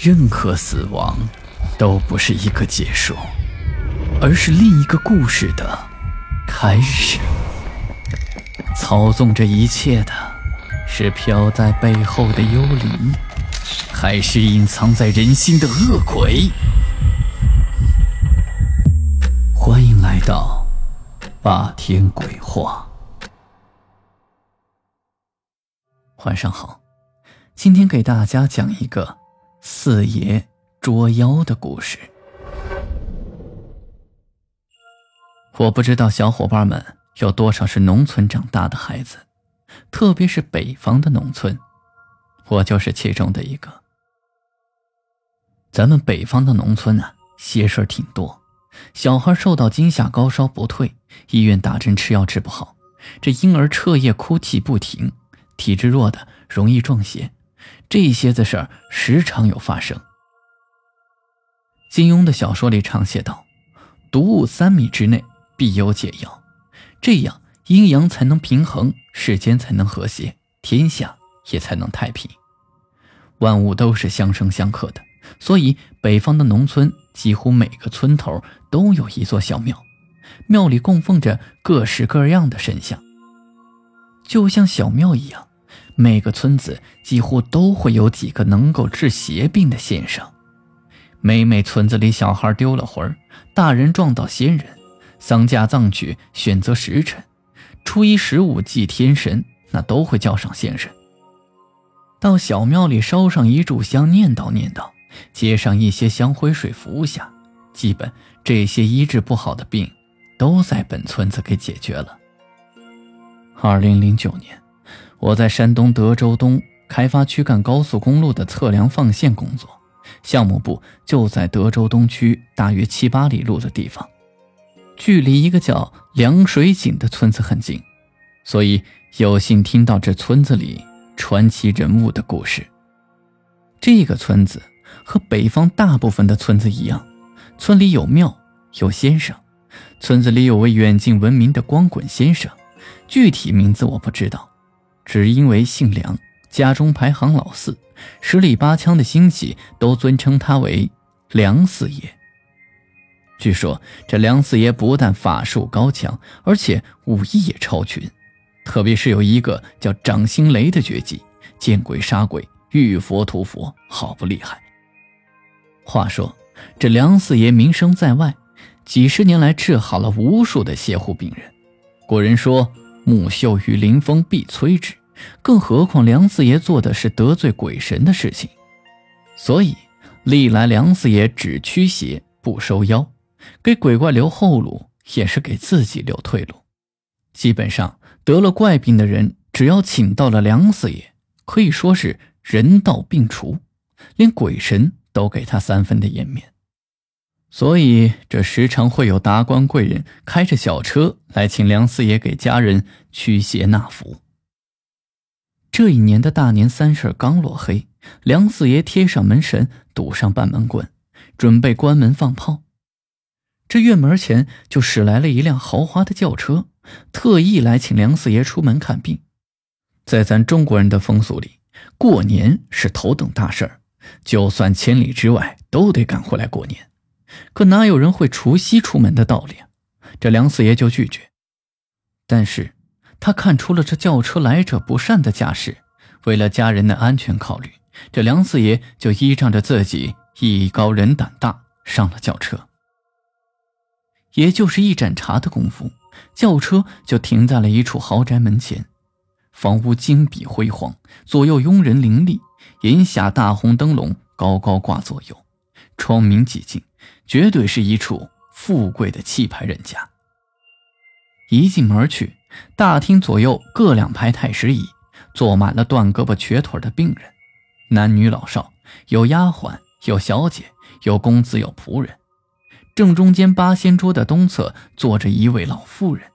任何死亡都不是一个结束，而是另一个故事的开始。操纵这一切的是飘在背后的幽灵，还是隐藏在人心的恶鬼？欢迎来到霸天鬼话。晚上好，今天给大家讲一个四爷捉妖的故事。我不知道小伙伴们有多少是农村长大的孩子，特别是北方的农村，我就是其中的一个。咱们北方的农村啊，邪事挺多，小孩受到惊吓，高烧不退，医院打针吃药治不好，这婴儿彻夜哭泣不停。体质弱的容易撞邪，这些子事儿时常有发生。金庸的小说里常写道：“毒物三米之内必有解药，这样阴阳才能平衡，世间才能和谐，天下也才能太平。万物都是相生相克的，所以北方的农村几乎每个村头都有一座小庙，庙里供奉着各式各样的神像，就像小庙一样。”每个村子几乎都会有几个能够治邪病的先生。每每村子里小孩丢了魂儿，大人撞到仙人，丧嫁葬娶选择时辰，初一十五祭天神，那都会叫上先生。到小庙里烧上一炷香，念叨念叨，接上一些香灰水服下，基本这些医治不好的病，都在本村子给解决了。二零零九年。我在山东德州东开发区干高速公路的测量放线工作，项目部就在德州东区大约七八里路的地方，距离一个叫凉水井的村子很近，所以有幸听到这村子里传奇人物的故事。这个村子和北方大部分的村子一样，村里有庙有先生，村子里有位远近闻名的光棍先生，具体名字我不知道。只因为姓梁，家中排行老四，十里八乡的亲戚都尊称他为梁四爷。据说这梁四爷不但法术高强，而且武艺也超群，特别是有一个叫掌心雷的绝技，见鬼杀鬼，遇佛屠佛，好不厉害。话说这梁四爷名声在外，几十年来治好了无数的邪乎病人。古人说。木秀于林，风必摧之。更何况梁四爷做的是得罪鬼神的事情，所以历来梁四爷只驱邪不收妖，给鬼怪留后路，也是给自己留退路。基本上得了怪病的人，只要请到了梁四爷，可以说是人到病除，连鬼神都给他三分的颜面。所以，这时常会有达官贵人开着小车来请梁四爷给家人驱邪纳福。这一年的大年三十刚落黑，梁四爷贴上门神，堵上半门棍，准备关门放炮。这院门前就驶来了一辆豪华的轿车，特意来请梁四爷出门看病。在咱中国人的风俗里，过年是头等大事儿，就算千里之外都得赶回来过年。可哪有人会除夕出门的道理啊？这梁四爷就拒绝。但是，他看出了这轿车来者不善的架势，为了家人的安全考虑，这梁四爷就依仗着自己艺高人胆大，上了轿车。也就是一盏茶的功夫，轿车就停在了一处豪宅门前。房屋金碧辉煌，左右佣人林立，檐下大红灯笼高高挂左右，窗明几净。绝对是一处富贵的气派人家。一进门去，大厅左右各两排太师椅，坐满了断胳膊瘸腿的病人，男女老少，有丫鬟，有小姐，有公子，有仆人。正中间八仙桌的东侧坐着一位老妇人，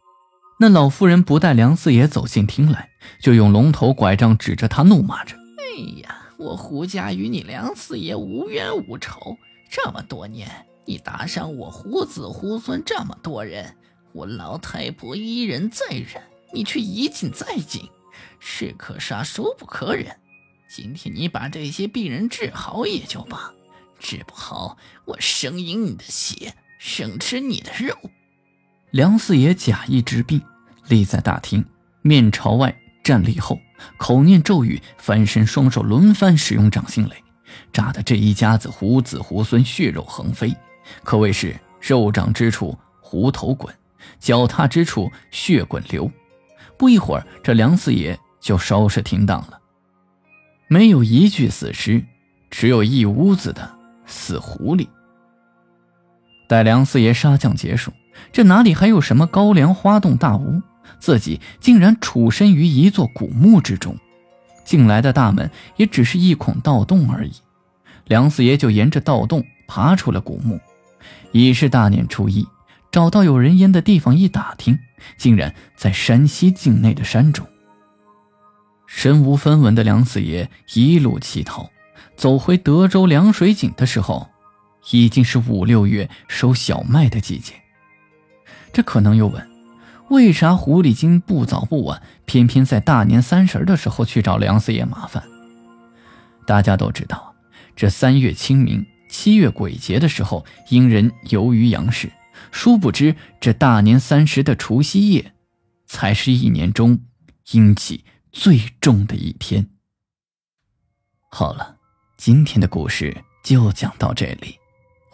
那老妇人不待梁四爷走进厅来，就用龙头拐杖指着他怒骂着：“哎呀，我胡家与你梁四爷无冤无仇，这么多年。”你打伤我胡子胡孙这么多人，我老太婆一忍再忍，你却一进再进，士可杀孰不可忍。今天你把这些病人治好也就罢，治不好我生饮你的血，生吃你的肉。梁四爷假意治病，立在大厅，面朝外站立后，口念咒语，翻身双手轮番使用掌心雷，炸得这一家子胡子猢狲血肉横飞，可谓是肉掌之处胡头滚，脚踏之处血滚流。不一会儿，这梁四爷就稍事停当了，没有一具死尸，只有一屋子的死狐狸。待梁四爷杀将结束。这哪里还有什么高粱花洞大屋？自己竟然处身于一座古墓之中，进来的大门也只是一孔盗洞而已。梁四爷就沿着盗洞爬出了古墓。已是大年初一，找到有人烟的地方一打听，竟然在山西境内的山中。身无分文的梁四爷一路乞讨，走回德州凉水井的时候，已经是五六月收小麦的季节。这可能又问，为啥狐狸精不早不晚，偏偏在大年三十的时候去找梁四爷麻烦？大家都知道，这三月清明、七月鬼节的时候，阴人游于阳世。殊不知，这大年三十的除夕夜，才是一年中阴气最重的一天。好了，今天的故事就讲到这里，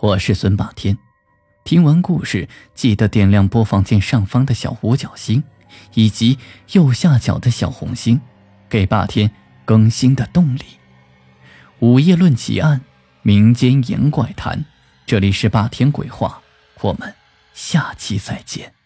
我是孙霸天。听完故事，记得点亮播放键上方的小五角星，以及右下角的小红心，给霸天更新的动力。午夜论奇案，民间言怪谈，这里是霸天鬼话，我们下期再见。